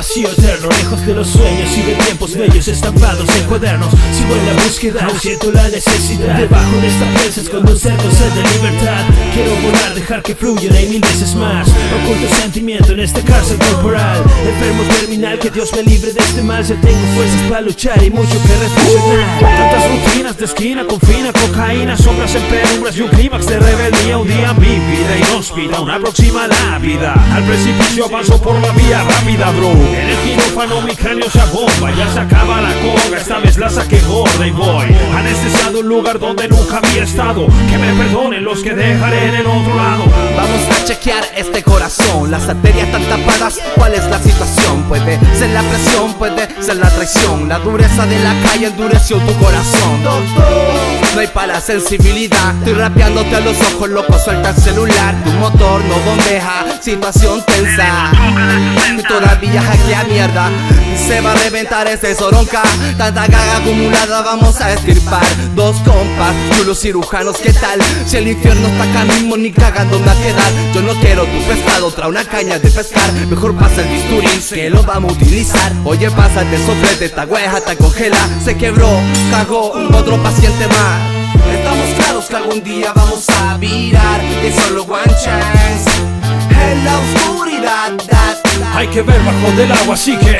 vacío eterno Lejos de los sueños y de tiempos bellos estampados en cuadernos. Sigo en la búsqueda, no siento la necesidad. Debajo de esta prensa escondo un cerco sed de libertad Quiero volar, dejar que fluya y mil veces más Oculto sentimiento en esta cárcel corporal Enfermo terminal, que Dios me libre de este mal. Ya tengo fuerzas para luchar y mucho que reflexionar. Tantas rutinas de esquina, confina, cocaína Sombras en penumbras y un clímax de rebeldía. Un día mi vida inhóspita, una próxima la vida Al precipicio avanzo por la vía rápida, bro. En el quirófano mi cráneo se abomba Ya se acaba la conga, esta vez la saqué gorda y voy. Anestesiado un lugar donde nunca había estado. Que me perdonen los que dejaré Vamos a chequear este corazón. Las arterias están tapadas, ¿cuál es la situación? Puede ser la presión, puede ser la traición. La dureza de la calle endureció tu corazón. No hay para la sensibilidad. Estoy rapeándote a los ojos, loco, suelta el celular. Tu motor no bombeja, situación tensa. Todavía a mierda. Se va a reventar ese soronca. Tanta caga acumulada vamos a estirpar. Dos compas, los cirujanos, ¿qué tal? Si el infierno está acá mismo ni cagándome a quedar. Yo no quiero tu pescado, trae una caña de pescar. Mejor pasa el bisturí, que lo vamos a utilizar. Oye, pásate sobre de esta hueja, está congela. Se quebró, cagó, otro paciente más. Estamos claros que algún día vamos a virar Es solo one chance En la oscuridad. Hay que ver bajo del agua, así que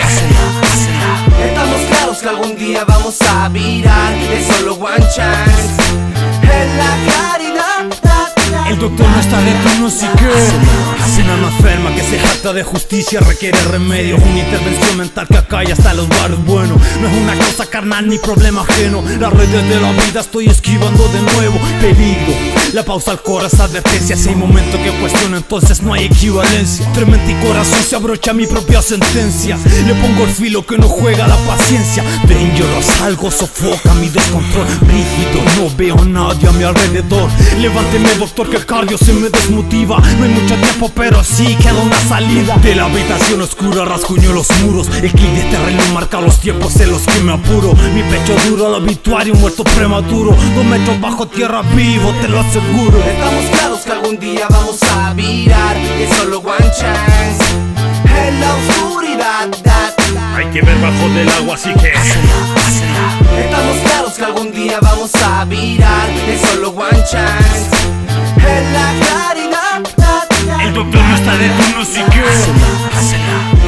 Estamos claros que algún día vamos a virar Es solo one chance. En la claridad El doctor no está de turno, así que Una alma enferma que se jacta de justicia requiere remedio. Una intervención mental que acalla hasta los barrios Bueno, no es una causa carnal ni problema ajeno. Las redes de la vida estoy esquivando de nuevo Peligro, la pausa al corazón advertencia Si hay momento que cuestiono entonces no hay equivalencia. Entre mente y corazón se abrocha mi propia sentencia. Le pongo el filo que no juega la paciencia. Dangerous, algo sofoca mi descontrol. Rígido, no veo a nadie a mi alrededor. Levánteme doctor que el cardio se me desmotiva. No hay mucho tiempo pero sí queda una salida. De la habitación oscura rascuño los muros. El clic de reloj marca los tiempos en los que me apuro. Mi pecho duro al obituario muerto prematuro. Dos metros bajo tierra vivo te lo aseguro Estamos claros que algún día vamos a virar. Es solo one chance. En la oscuridad Hay que ver bajo del agua así que Estamos claros que algún día vamos a virar. Es solo one chance. En la claridad El doctor no está de turno así que